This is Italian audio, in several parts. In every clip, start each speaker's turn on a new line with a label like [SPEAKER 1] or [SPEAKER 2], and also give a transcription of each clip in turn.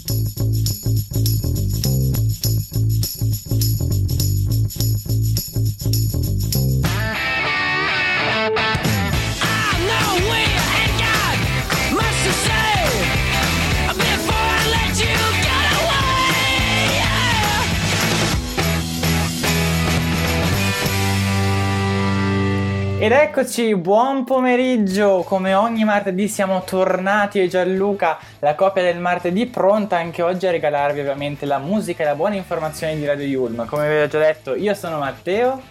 [SPEAKER 1] Thank you. Eccoci, buon pomeriggio, come ogni martedì siamo tornati e Gianluca, la coppia del martedì, pronta anche oggi a regalarvi ovviamente la musica e la buona informazione di Radio Yulm. Come vi ho già detto, io sono Matteo.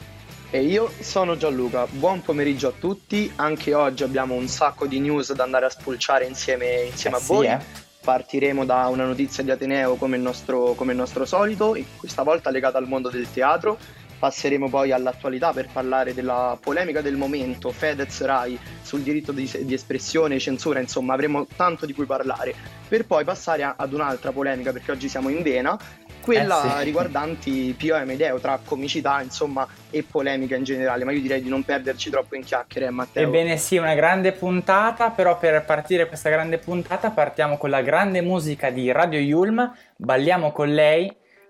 [SPEAKER 2] E io sono Gianluca, buon pomeriggio a tutti, anche oggi abbiamo un sacco di news da andare a spulciare insieme, insieme eh a voi. Sì, eh. Partiremo da una notizia di Ateneo come il, nostro, come il nostro solito, questa volta legata al mondo del teatro Passeremo poi all'attualità per parlare della polemica del momento, Fedez Rai sul diritto di, di espressione, censura, insomma avremo tanto di cui parlare, per poi passare a, ad un'altra polemica perché oggi siamo in vena, quella eh sì. riguardanti Pio e Medeo tra comicità insomma e polemica in generale. Ma io direi di non perderci troppo in chiacchiere Matteo.
[SPEAKER 1] Ebbene sì una grande puntata però per partire questa grande puntata partiamo con la grande musica di Radio Yulm. Balliamo con lei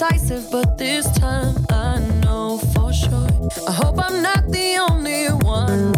[SPEAKER 1] But this time I know for sure. I hope I'm not the only one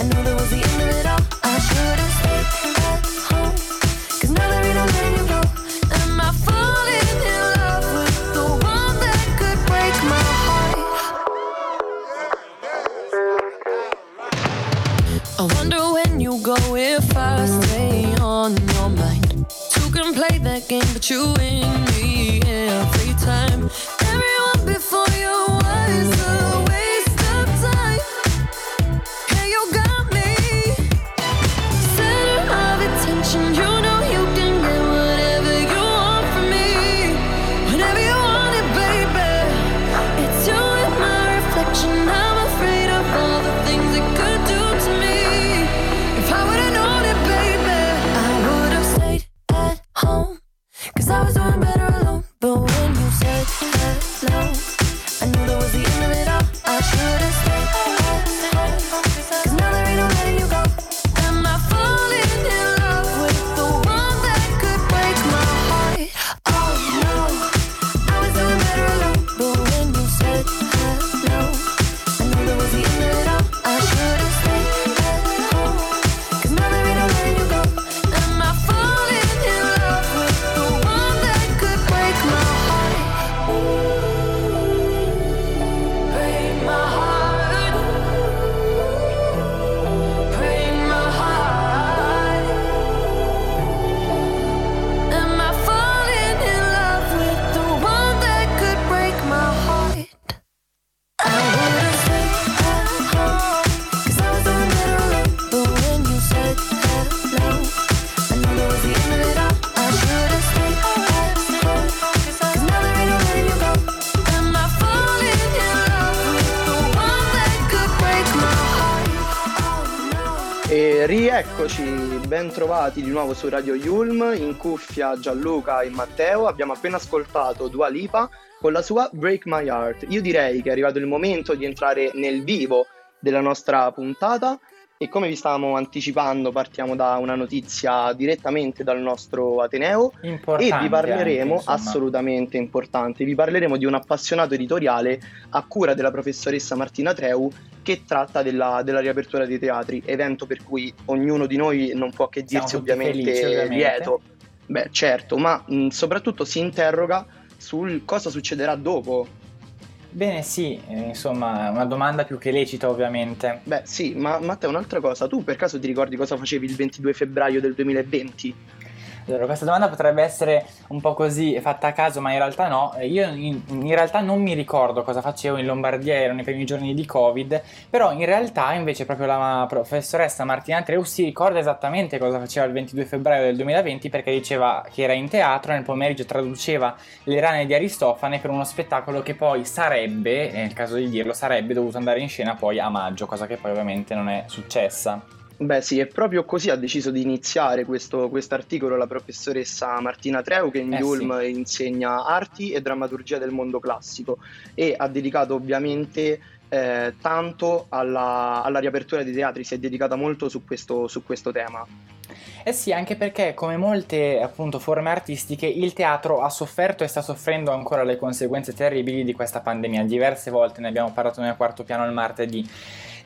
[SPEAKER 1] I knew that was the end of it all. I should've stayed
[SPEAKER 2] E rieccoci, ben trovati di nuovo su Radio Yulm, in cuffia Gianluca e Matteo. Abbiamo appena ascoltato Dua Lipa con la sua Break My Heart. Io direi che è arrivato il momento di entrare nel vivo della nostra puntata e come vi stavamo anticipando partiamo da una notizia direttamente dal nostro Ateneo.
[SPEAKER 3] Importante
[SPEAKER 2] e vi parleremo,
[SPEAKER 3] anche,
[SPEAKER 2] assolutamente importante, vi parleremo di un appassionato editoriale a cura della professoressa Martina Treu che tratta della, della riapertura dei teatri, evento per cui ognuno di noi non può che dirsi ovviamente,
[SPEAKER 3] felici, ovviamente.
[SPEAKER 2] lieto. Beh certo, ma mh, soprattutto si interroga sul cosa succederà dopo
[SPEAKER 3] Bene, sì, eh, insomma, una domanda più che lecita ovviamente.
[SPEAKER 2] Beh, sì, ma Matteo, un'altra cosa, tu per caso ti ricordi cosa facevi il 22 febbraio del 2020?
[SPEAKER 3] Allora, questa domanda potrebbe essere un po' così fatta a caso, ma in realtà no. Io in, in, realtà non mi ricordo cosa facevo in Lombardia, erano i primi giorni di Covid, però in realtà invece proprio la professoressa Martina Treu si ricorda esattamente cosa faceva il 22 febbraio del 2020 perché diceva che era in teatro, nel pomeriggio traduceva le rane di Aristofane per uno spettacolo che poi sarebbe, nel caso di dirlo, sarebbe dovuto andare in scena poi a maggio, cosa che poi ovviamente non è successa.
[SPEAKER 2] Beh sì, è proprio così ha deciso di iniziare questo articolo la professoressa Martina Treu che in eh Yulm sì. insegna arti e drammaturgia del mondo classico e ha dedicato ovviamente eh, tanto alla, alla, riapertura dei teatri, si è dedicata molto su questo, su questo tema.
[SPEAKER 3] Eh sì, anche perché come molte appunto forme artistiche il teatro ha sofferto e sta soffrendo ancora le conseguenze terribili di questa pandemia. Diverse volte ne abbiamo parlato nel quarto piano il martedì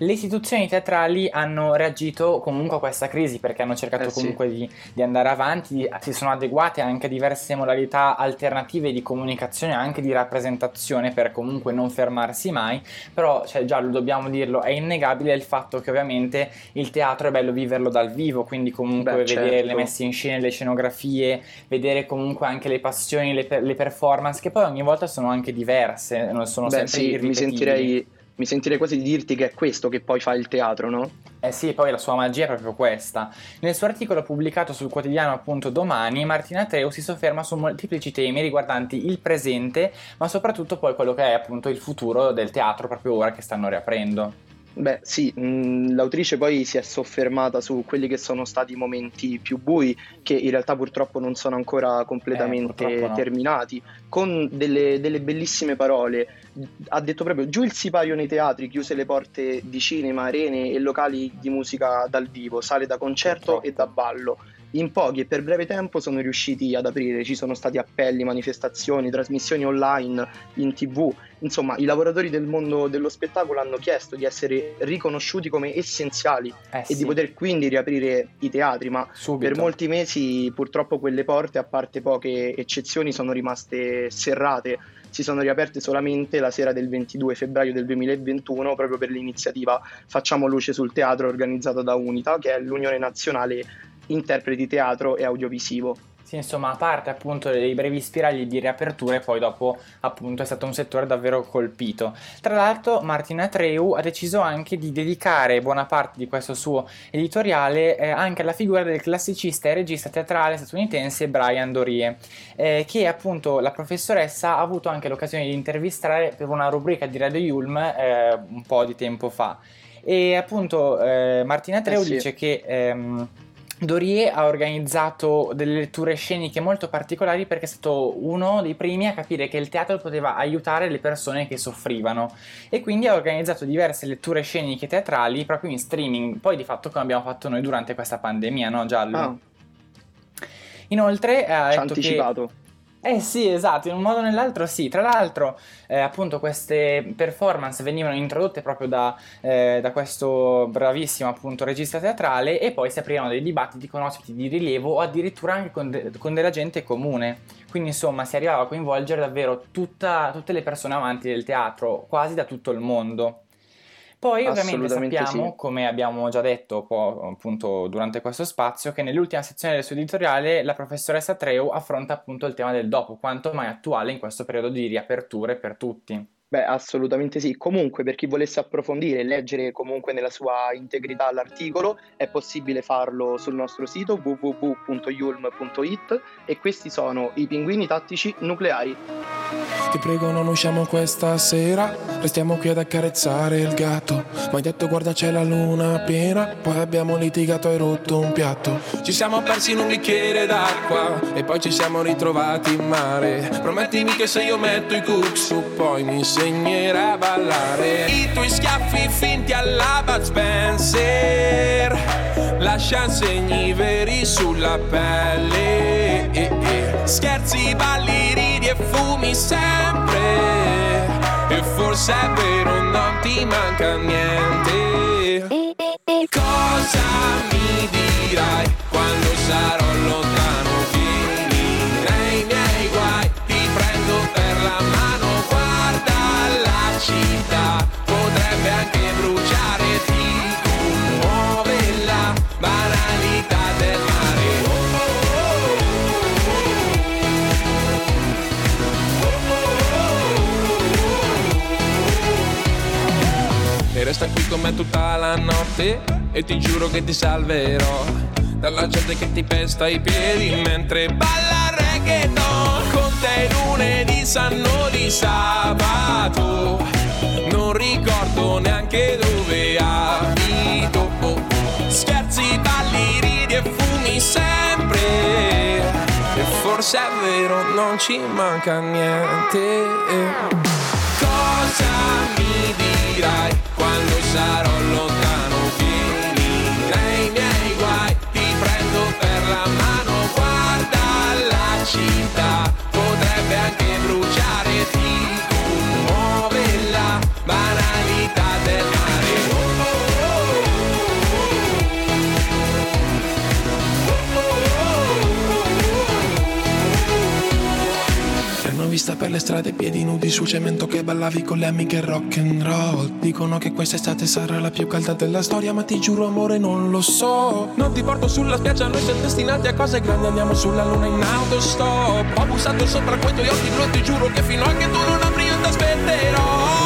[SPEAKER 3] le istituzioni teatrali hanno reagito comunque a questa crisi perché hanno cercato eh comunque sì. di, di, andare avanti, si sono adeguate anche a diverse modalità alternative di comunicazione, anche di rappresentazione per comunque non fermarsi mai, però cioè, già lo dobbiamo dirlo, è innegabile il fatto che ovviamente il teatro è bello viverlo dal vivo, quindi comunque Beh, vedere certo. le messe in scena, le scenografie, vedere comunque anche le passioni, le, le performance che poi ogni volta sono anche diverse, non sono
[SPEAKER 2] Beh,
[SPEAKER 3] sempre
[SPEAKER 2] sì, mi sentirei mi sentirei quasi di dirti che è questo che poi fa il teatro, no?
[SPEAKER 3] Eh sì, poi la sua magia è proprio questa. Nel suo articolo pubblicato sul quotidiano appunto domani, Martina Treu si sofferma su molteplici temi riguardanti il presente, ma soprattutto poi quello che è appunto il futuro del teatro proprio ora che stanno riaprendo.
[SPEAKER 2] Beh, sì, mm, l'autrice poi si è soffermata su quelli che sono stati i momenti più bui, che in realtà purtroppo non sono ancora completamente eh, no. terminati, con delle, delle, bellissime parole. Ha detto proprio giù il sipario nei teatri, chiuse le porte di cinema, arene e locali di musica dal vivo, sale da concerto e da ballo in pochi e per breve tempo sono riusciti ad aprire, ci sono stati appelli, manifestazioni, trasmissioni online, in tv, insomma i lavoratori del mondo dello spettacolo hanno chiesto di essere riconosciuti come essenziali eh sì. e di poter quindi riaprire i teatri, ma Subito. per molti mesi purtroppo quelle porte, a parte poche eccezioni, sono rimaste serrate si sono riaperte solamente la sera del 22 febbraio del 2021 proprio per l'iniziativa Facciamo luce sul teatro organizzata da Unita, che è l'Unione Nazionale interpreti teatro e audiovisivo.
[SPEAKER 3] Sì, insomma, a parte appunto dei brevi spiragli di riaperture, poi dopo appunto è stato un settore davvero colpito. Tra l'altro Martina Treu ha deciso anche di dedicare buona parte di questo suo editoriale eh, anche alla figura del classicista e regista teatrale statunitense Brian Dorie, eh, che appunto la professoressa ha avuto anche l'occasione di intervistare per una rubrica di Radio Yulm eh, un po' di tempo fa. E appunto eh, Martina Treu eh sì. dice che... Ehm, Dorie ha organizzato delle letture sceniche molto particolari perché è stato uno dei primi a capire che il teatro poteva aiutare le persone che soffrivano e quindi ha organizzato diverse letture sceniche teatrali proprio in streaming, poi di fatto come abbiamo fatto noi durante questa pandemia, no Giallo? Ah. Inoltre ha
[SPEAKER 2] Ci
[SPEAKER 3] detto
[SPEAKER 2] anticipato.
[SPEAKER 3] che eh sì, esatto, in un modo o nell'altro sì. Tra l'altro, eh, appunto, queste performance venivano introdotte proprio da, eh, da, questo bravissimo appunto regista teatrale e poi si aprivano dei dibattiti con ospiti di rilievo o addirittura anche con, de- con della gente comune. Quindi insomma si arrivava a coinvolgere davvero tutta, tutte le persone amanti del teatro, quasi da tutto il mondo. Poi ovviamente sappiamo, sì. come abbiamo già detto appunto durante questo spazio, che nell'ultima sezione del suo editoriale la professoressa Treu affronta appunto il tema del dopo, quanto mai attuale in questo periodo di riaperture per tutti.
[SPEAKER 2] Beh, assolutamente sì. Comunque, per chi volesse approfondire e leggere comunque nella sua integrità l'articolo, è possibile farlo sul nostro sito www.yulm.it e questi sono i pinguini tattici nucleari.
[SPEAKER 4] Ti prego non usciamo questa sera, restiamo qui ad accarezzare il gatto. Ma hai detto guarda c'è la luna piena, poi abbiamo litigato e rotto un piatto. Ci siamo persi in un bicchiere d'acqua e poi ci siamo ritrovati in mare. Promettimi che se io metto i cooks su poi mi sei insegnerà a ballare. I tuoi schiaffi finti alla Bud Spencer. Lascia segni veri sulla pelle. Eh, eh. Scherzi, balli, ridi e fumi sempre. E forse è vero, non ti manca niente. Cosa mi dirai quando sarò lontano? Anche bruciare Ti muove la banalità del mare. E resta qui con me tutta la notte E ti giuro che ti salverò Dalla gente che ti pesta i piedi Mentre balla reggaeton. Con te lunedì sanno di sabato Non ricordo neanche dove abito Scherzi, balli, ridi e fumi sempre. E forse è vero, non ci manca niente. Cosa mi dirai quando sarò lontano? Vieni nei miei guai, ti prendo per la mano, guarda la città, vista per le strade piedi nudi sul cemento che ballavi con le amiche rock and roll. Dicono che quest'estate sarà la più calda della storia ma ti giuro amore non lo so. Non ti porto sulla spiaggia, noi siamo destinati a cose grandi Andiamo sulla luna in autostop. Ho bussato sopra quei tuoi occhi blu ti giuro che fino a che tu non apri io ti aspetterò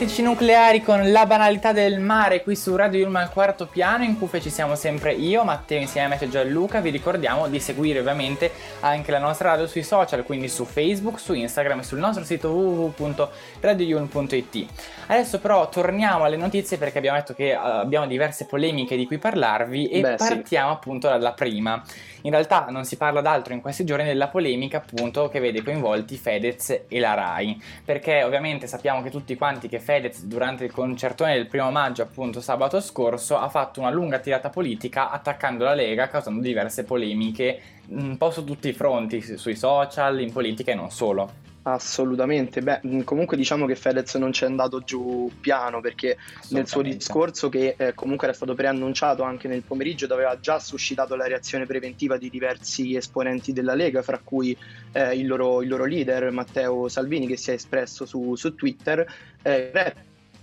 [SPEAKER 3] Tattici nucleari con la banalità del mare qui su Radio Yulma al quarto piano. In cuffia ci siamo sempre io, Matteo insieme a me c'è Gianluca. Vi ricordiamo di seguire ovviamente anche la nostra radio sui social quindi su Facebook, su Instagram e sul nostro sito www.radioyulm.it adesso però torniamo alle notizie perché abbiamo detto che uh, abbiamo diverse polemiche di cui parlarvi e
[SPEAKER 2] Beh, sì.
[SPEAKER 3] partiamo appunto dalla prima. In realtà non si parla d'altro in questi giorni della polemica appunto che vede coinvolti Fedez e la RAI. Perché ovviamente sappiamo che tutti quanti che Fedez durante il concertone del primo maggio appunto sabato scorso ha fatto una lunga tirata politica attaccando la Lega causando diverse polemiche un po' su tutti i fronti sui social, in politica e non solo
[SPEAKER 2] Assolutamente, beh, mh, comunque diciamo che Fedez non ci è andato giù piano perché nel suo discorso che eh, comunque era stato preannunciato anche nel pomeriggio aveva già suscitato la reazione preventiva di diversi esponenti della Lega, fra cui eh, il, loro, il loro leader Matteo Salvini che si è espresso su, su Twitter, eh,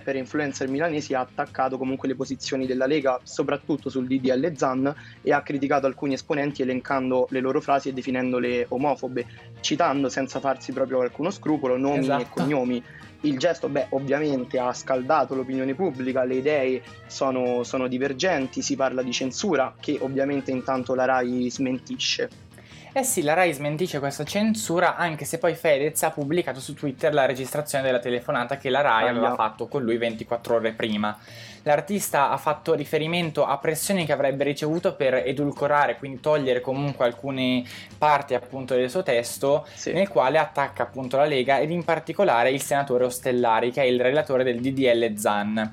[SPEAKER 2] per influencer milanesi ha attaccato comunque le posizioni della Lega, soprattutto sul DDL Zan, e ha criticato alcuni esponenti elencando le loro frasi e definendole omofobe, citando senza farsi proprio alcuno scrupolo nomi
[SPEAKER 3] Esatto.
[SPEAKER 2] e cognomi. Il gesto, beh, ovviamente ha scaldato l'opinione pubblica, le idee sono, sono divergenti, si parla di censura, che ovviamente intanto la RAI smentisce.
[SPEAKER 3] Eh sì, la Rai smentisce questa censura anche se poi Fedez ha pubblicato su Twitter la registrazione della telefonata che la Rai aveva fatto con lui 24 ore prima. L'artista ha fatto riferimento a pressioni che avrebbe ricevuto per edulcorare, quindi togliere comunque alcune parti appunto del suo testo
[SPEAKER 2] Sì.
[SPEAKER 3] nel quale attacca appunto la Lega ed in particolare il senatore Ostellari che è il relatore del DDL Zan.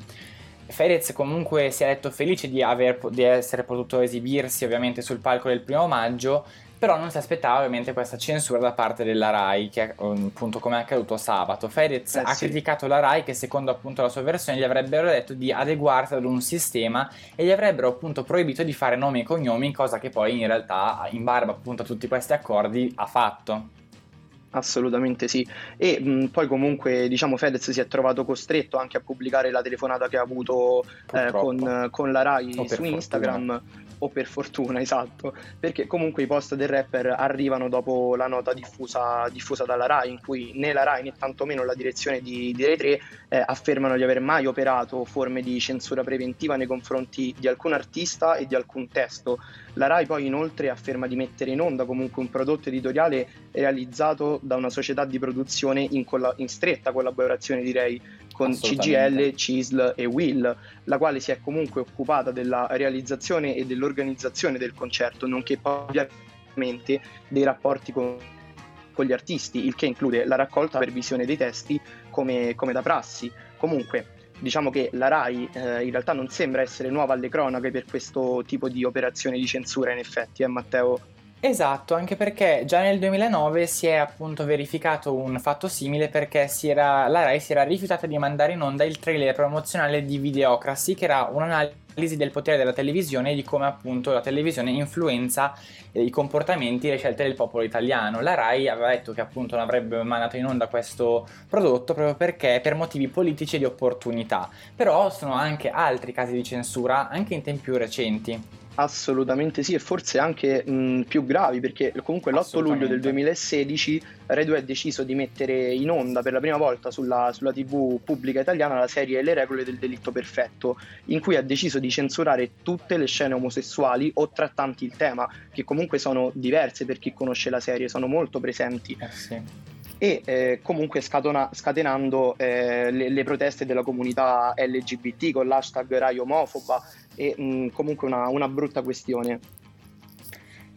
[SPEAKER 3] Fedez comunque si è detto felice di, aver- di essere potuto esibirsi ovviamente sul palco del primo maggio, però non si aspettava ovviamente questa censura da parte della RAI, che um, appunto come è accaduto sabato. Fedez
[SPEAKER 2] Eh,
[SPEAKER 3] ha
[SPEAKER 2] sì.
[SPEAKER 3] criticato la RAI che secondo appunto la sua versione gli avrebbero detto di adeguarsi ad un sistema e gli avrebbero appunto proibito di fare nomi e cognomi, cosa che poi in realtà in barba appunto a tutti questi accordi ha fatto.
[SPEAKER 2] Assolutamente sì. E mh, poi comunque diciamo Fedez si è trovato costretto anche a pubblicare la telefonata che ha avuto eh, con, con, la Rai su fortuna. O per fortuna, esatto, perché comunque i post del rapper arrivano dopo la nota diffusa, diffusa dalla RAI, in cui né la RAI né tantomeno la direzione di, di Rai 3 eh, affermano di aver mai operato forme di censura preventiva nei confronti di alcun artista e di alcun testo. La RAI poi inoltre afferma di mettere in onda comunque un prodotto editoriale realizzato da una società di produzione in, colla- in stretta collaborazione direi con CGL, CISL e Will, la quale si è comunque occupata della realizzazione e dell'organizzazione del concerto, nonché ovviamente dei rapporti con, con gli artisti, il che include la raccolta per visione dei testi come, come da prassi. Comunque, diciamo che la RAI eh, in realtà non sembra essere nuova alle cronache per questo tipo di operazione di censura, in effetti, eh, Matteo?
[SPEAKER 5] Esatto, anche perché già nel 2009 si è appunto verificato un fatto simile perché era, la RAI si era rifiutata di mandare in onda il trailer promozionale di Videocracy, che era un'analisi del potere della televisione e di come appunto la televisione influenza eh, i comportamenti e le scelte del popolo italiano. La RAI aveva detto che appunto non avrebbe mandato in onda questo prodotto proprio perché per motivi politici e di opportunità. Però sono anche altri casi di censura, anche in tempi più recenti.
[SPEAKER 2] Assolutamente sì, e forse anche mh, più gravi, perché comunque l'8 luglio del 2016 Rai 2 ha deciso di mettere in onda per la prima volta sulla, sulla, TV pubblica italiana la serie Le regole del delitto perfetto, in cui ha deciso di censurare tutte le scene omosessuali o trattanti il tema, che comunque sono diverse per chi conosce la serie, sono molto presenti.
[SPEAKER 5] Eh sì
[SPEAKER 2] e eh, comunque scatona, scatenando eh, le, le, proteste della comunità LGBT con l'hashtag Rai omofoba e mh, comunque una, una brutta questione.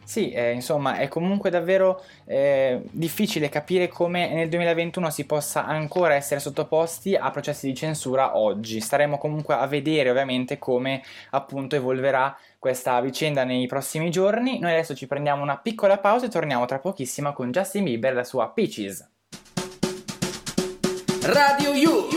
[SPEAKER 5] Sì, eh, insomma, è comunque davvero eh, difficile capire come nel 2021 si possa ancora essere sottoposti a processi di censura oggi. Staremo comunque a vedere ovviamente come appunto evolverà questa vicenda nei prossimi giorni. Noi adesso ci prendiamo una piccola pausa e torniamo tra pochissimo con Justin Bieber e la sua Peaches. Radio You.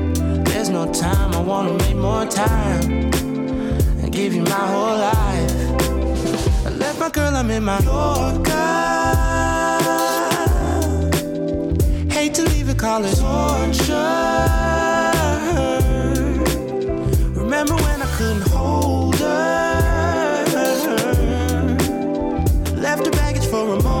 [SPEAKER 5] No time, I wanna make more time and give you my whole life. I left my girl, I'm in my Yorker. Hate to leave it, call it torture. Remember when I couldn't hold her? left the baggage for a mover.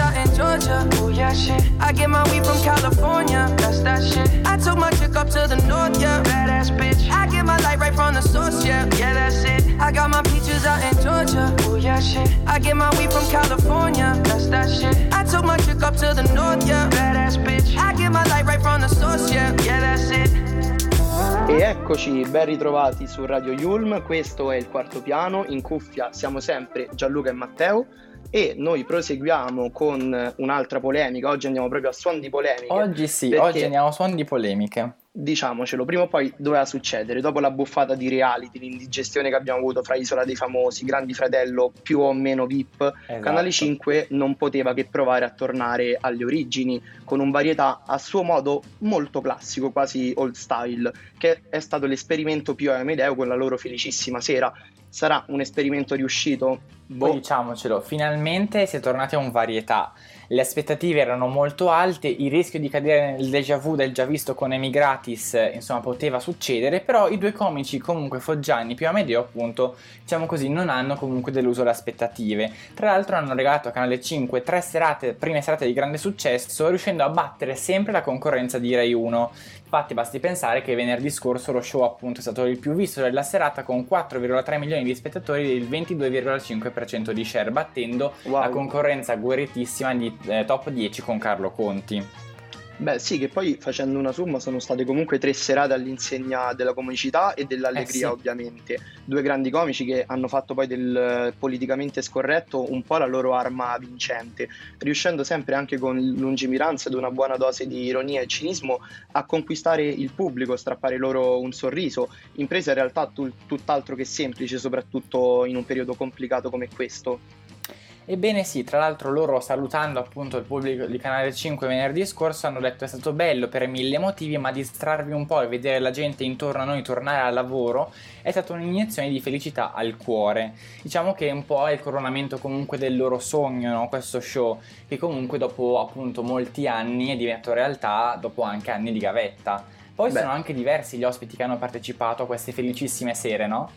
[SPEAKER 5] out in Georgia.
[SPEAKER 1] Georgia. Oh yeah, shit. I get my weed from California. That's that shit. I took my chick up to the north, yeah. Badass bitch. I get my light right from the source, yeah. Yeah, that's it. I got my peaches out in Georgia. Oh yeah, shit. I get my weed from California. That's that shit. I took my chick up to the north, yeah. Badass bitch. I get my light right from the source, yeah. Yeah, that's it. E eccoci, ben ritrovati su Radio Yulm, questo è il quarto piano, in cuffia siamo sempre Gianluca e Matteo e noi proseguiamo con un'altra polemica, oggi andiamo proprio a suon di polemiche.
[SPEAKER 3] Oggi sì, oggi andiamo a suon di polemiche
[SPEAKER 2] diciamocelo, prima o poi doveva succedere, dopo la buffata di reality, l'indigestione che abbiamo avuto fra Isola dei Famosi, Grandi Fratello più o meno VIP, esatto. Canale 5 non poteva che provare a tornare alle origini con un varietà a suo modo molto classico, quasi old style, che è stato l'esperimento più Amedeo con la loro felicissima sera. Sarà un esperimento riuscito?
[SPEAKER 3] Boh. Poi diciamocelo, finalmente si è tornati a un varietà le aspettative erano molto alte, il rischio di cadere nel déjà vu del già visto con Emigratis, insomma, poteva succedere, però i due comici, comunque Foggiani più Amedeo, appunto, diciamo così, non hanno comunque deluso le aspettative. Tra l'altro hanno regalato a Canale 5 tre serate, prime serate di grande successo, riuscendo a battere sempre la concorrenza di Rai 1. Infatti basti pensare che venerdì scorso lo show appunto è stato il più visto della serata con 4,3 milioni di spettatori e il 22,5% di share, battendo wow. la concorrenza guerritissima di eh, top 10 con Carlo Conti.
[SPEAKER 2] Beh, sì, che poi facendo una somma sono state comunque tre serate all'insegna della comicità e dell'allegria, eh sì. ovviamente. Due grandi comici che hanno fatto poi del politicamente scorretto un po' la loro arma vincente, riuscendo sempre anche con lungimiranza ed una buona dose di ironia e cinismo a conquistare il pubblico, strappare loro un sorriso. Impresa in realtà tutt'altro che semplice, soprattutto in un periodo complicato come questo.
[SPEAKER 3] Ebbene sì, tra l'altro loro salutando appunto il pubblico di Canale 5 venerdì scorso hanno detto è stato bello per mille motivi ma distrarvi un po' e vedere la gente intorno a noi tornare al lavoro è stata un'iniezione di felicità al cuore. Diciamo che un po' è il coronamento comunque del loro sogno, no? questo show che comunque dopo appunto molti anni è diventato realtà dopo anche anni di gavetta. Poi Beh. sono anche diversi gli ospiti che hanno partecipato a queste felicissime sere, no?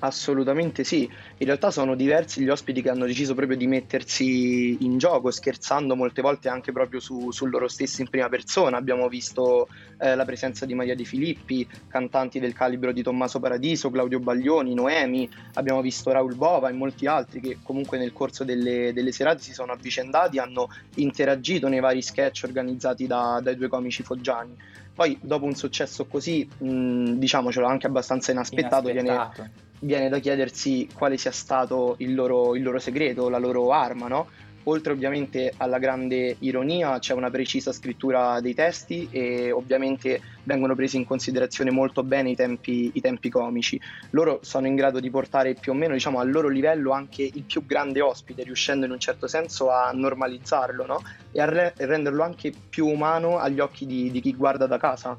[SPEAKER 2] Assolutamente sì, in realtà sono diversi gli ospiti che hanno deciso proprio di mettersi in gioco, scherzando molte volte anche proprio su, su loro stessi in prima persona. Abbiamo visto eh, la presenza di Maria Di Filippi, cantanti del calibro di Tommaso Paradiso, Claudio Baglioni, Noemi, abbiamo visto Raul Bova e molti altri che comunque nel corso delle, delle serate si sono avvicendati, hanno interagito nei vari sketch organizzati da, dai due comici foggiani. Poi dopo un successo così, mh, diciamocelo anche abbastanza inaspettato, inaspettato. Viene, viene, da chiedersi quale sia stato il loro, il loro segreto, la loro arma, no? oltre ovviamente alla grande ironia c'è una precisa scrittura dei testi e ovviamente vengono presi in considerazione molto bene i tempi, i tempi comici. Loro sono in grado di portare più o meno diciamo, al loro livello anche il più grande ospite, riuscendo in un certo senso a normalizzarlo no? e a re- renderlo anche più umano agli occhi di, di chi guarda da casa.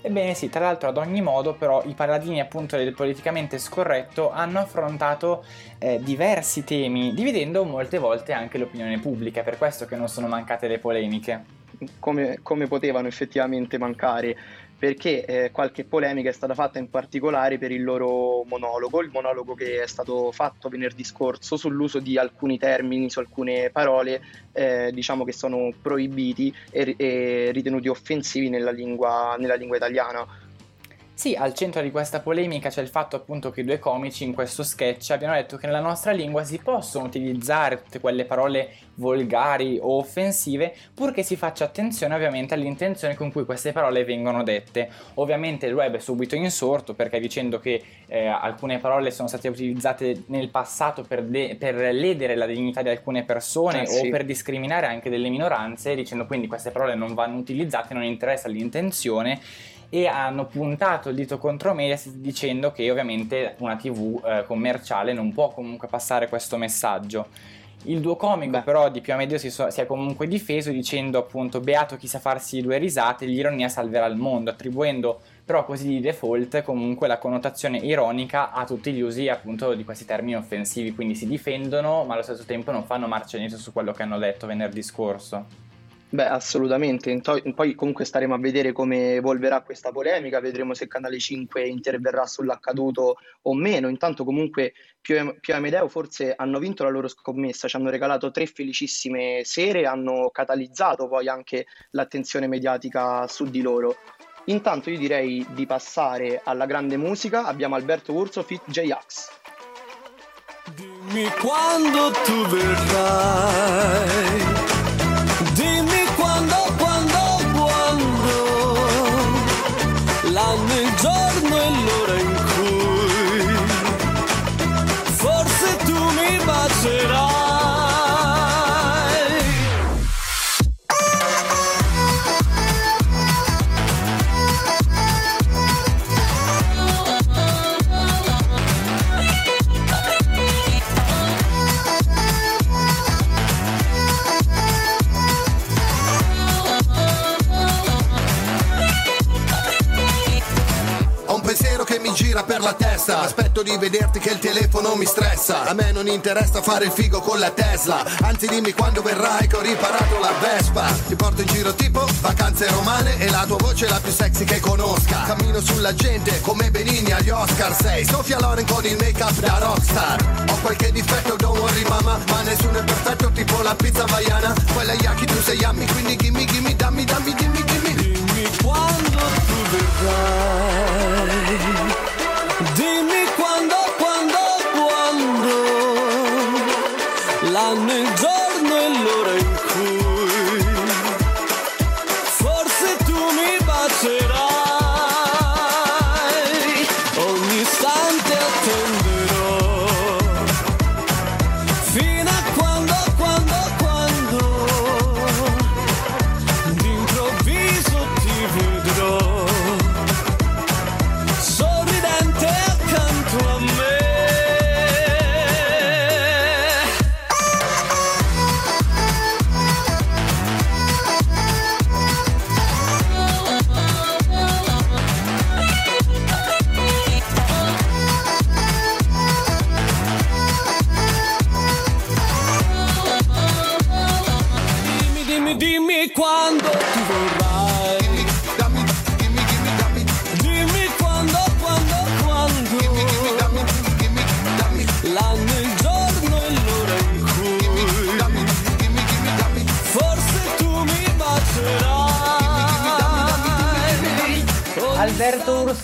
[SPEAKER 3] Ebbene sì, tra l'altro ad ogni modo però i paladini appunto del politicamente scorretto hanno affrontato eh, diversi temi, dividendo molte volte anche l'opinione pubblica, per questo che non sono mancate le polemiche.
[SPEAKER 2] Come, come potevano effettivamente mancare perché eh, qualche polemica è stata fatta in particolare per il loro monologo, il monologo che è stato fatto venerdì scorso sull'uso di alcuni termini, su alcune parole, eh, diciamo che sono proibiti e, e ritenuti offensivi nella lingua, nella lingua italiana
[SPEAKER 3] sì, al centro di questa polemica c'è il fatto appunto che i due comici in questo sketch abbiano detto che nella nostra lingua si possono utilizzare tutte quelle parole volgari o offensive, purché si faccia attenzione ovviamente all'intenzione con cui queste parole vengono dette. Ovviamente il web è subito insorto perché dicendo che eh, alcune parole sono state utilizzate nel passato per, de- per ledere la dignità di alcune persone eh, o sì. per discriminare anche delle minoranze, dicendo quindi queste parole non vanno utilizzate, non interessa l'intenzione e hanno puntato il dito contro Mediaset dicendo che ovviamente una TV eh, commerciale non può comunque passare questo messaggio. Il duo comico Beh. però di più a medio si, so- si, è comunque difeso dicendo appunto beato chi sa farsi due risate, l'ironia salverà il mondo, attribuendo però così di default comunque la connotazione ironica a tutti gli usi appunto di questi termini offensivi, quindi si difendono ma allo stesso tempo non fanno marcia indietro su quello che hanno detto venerdì scorso.
[SPEAKER 2] Beh, assolutamente. Poi comunque staremo a vedere come evolverà questa polemica, vedremo se Canale 5 interverrà sull'accaduto o meno. Intanto comunque Pio e Amedeo forse hanno vinto la loro scommessa, ci hanno regalato tre felicissime sere, hanno catalizzato poi anche l'attenzione mediatica su di loro. Intanto io direi di passare alla grande musica, abbiamo Alberto Urso fit J-Ax.
[SPEAKER 6] Dimmi quando tu verrai mi bacerai gira per la testa Aspetto di vederti che il telefono mi stressa. A me non interessa fare il figo con la Tesla. Anzi dimmi quando verrai che ho riparato la Vespa. Ti porto in giro tipo vacanze romane E la tua voce è la più sexy che conosca. Cammino sulla gente come Benini agli Oscar. Sei Sofia Loren con il make up da rockstar. Ho qualche difetto don't worry mama Ma nessuno è perfetto tipo la pizza vaiana. Quella yaki tu sei yummy Quindi gimme gimme dammi dammi dimmi dimmi Dimmi quando tu vedrai L'anno, il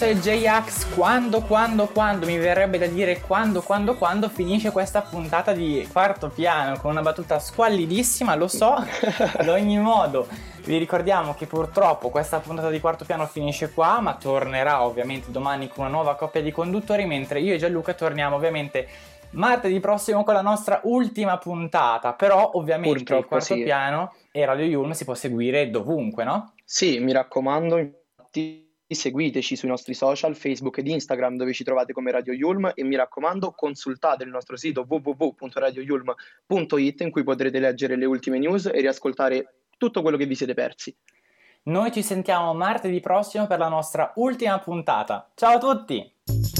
[SPEAKER 3] Urso e J-Ax, quando, quando, quando, mi verrebbe da dire quando, quando, quando finisce questa puntata di quarto piano con una battuta squallidissima, lo so, ad ogni modo. Vi ricordiamo che purtroppo questa puntata di quarto piano finisce qua, ma tornerà ovviamente domani con una nuova coppia di conduttori, mentre io e Gianluca torniamo ovviamente martedì prossimo con la nostra ultima puntata. Però ovviamente il
[SPEAKER 2] Purtroppo
[SPEAKER 3] quarto
[SPEAKER 2] sì.
[SPEAKER 3] piano e Radio Yulm si può seguire dovunque, no?
[SPEAKER 2] Sì, mi raccomando, infatti seguiteci sui nostri social, Facebook ed Instagram dove ci trovate come Radio Yulm e mi raccomando consultate il nostro sito www.radioyulm.it in cui potrete leggere le ultime news e riascoltare tutto quello che vi siete persi.
[SPEAKER 3] Noi ci sentiamo martedì prossimo per la nostra ultima puntata. Ciao a tutti!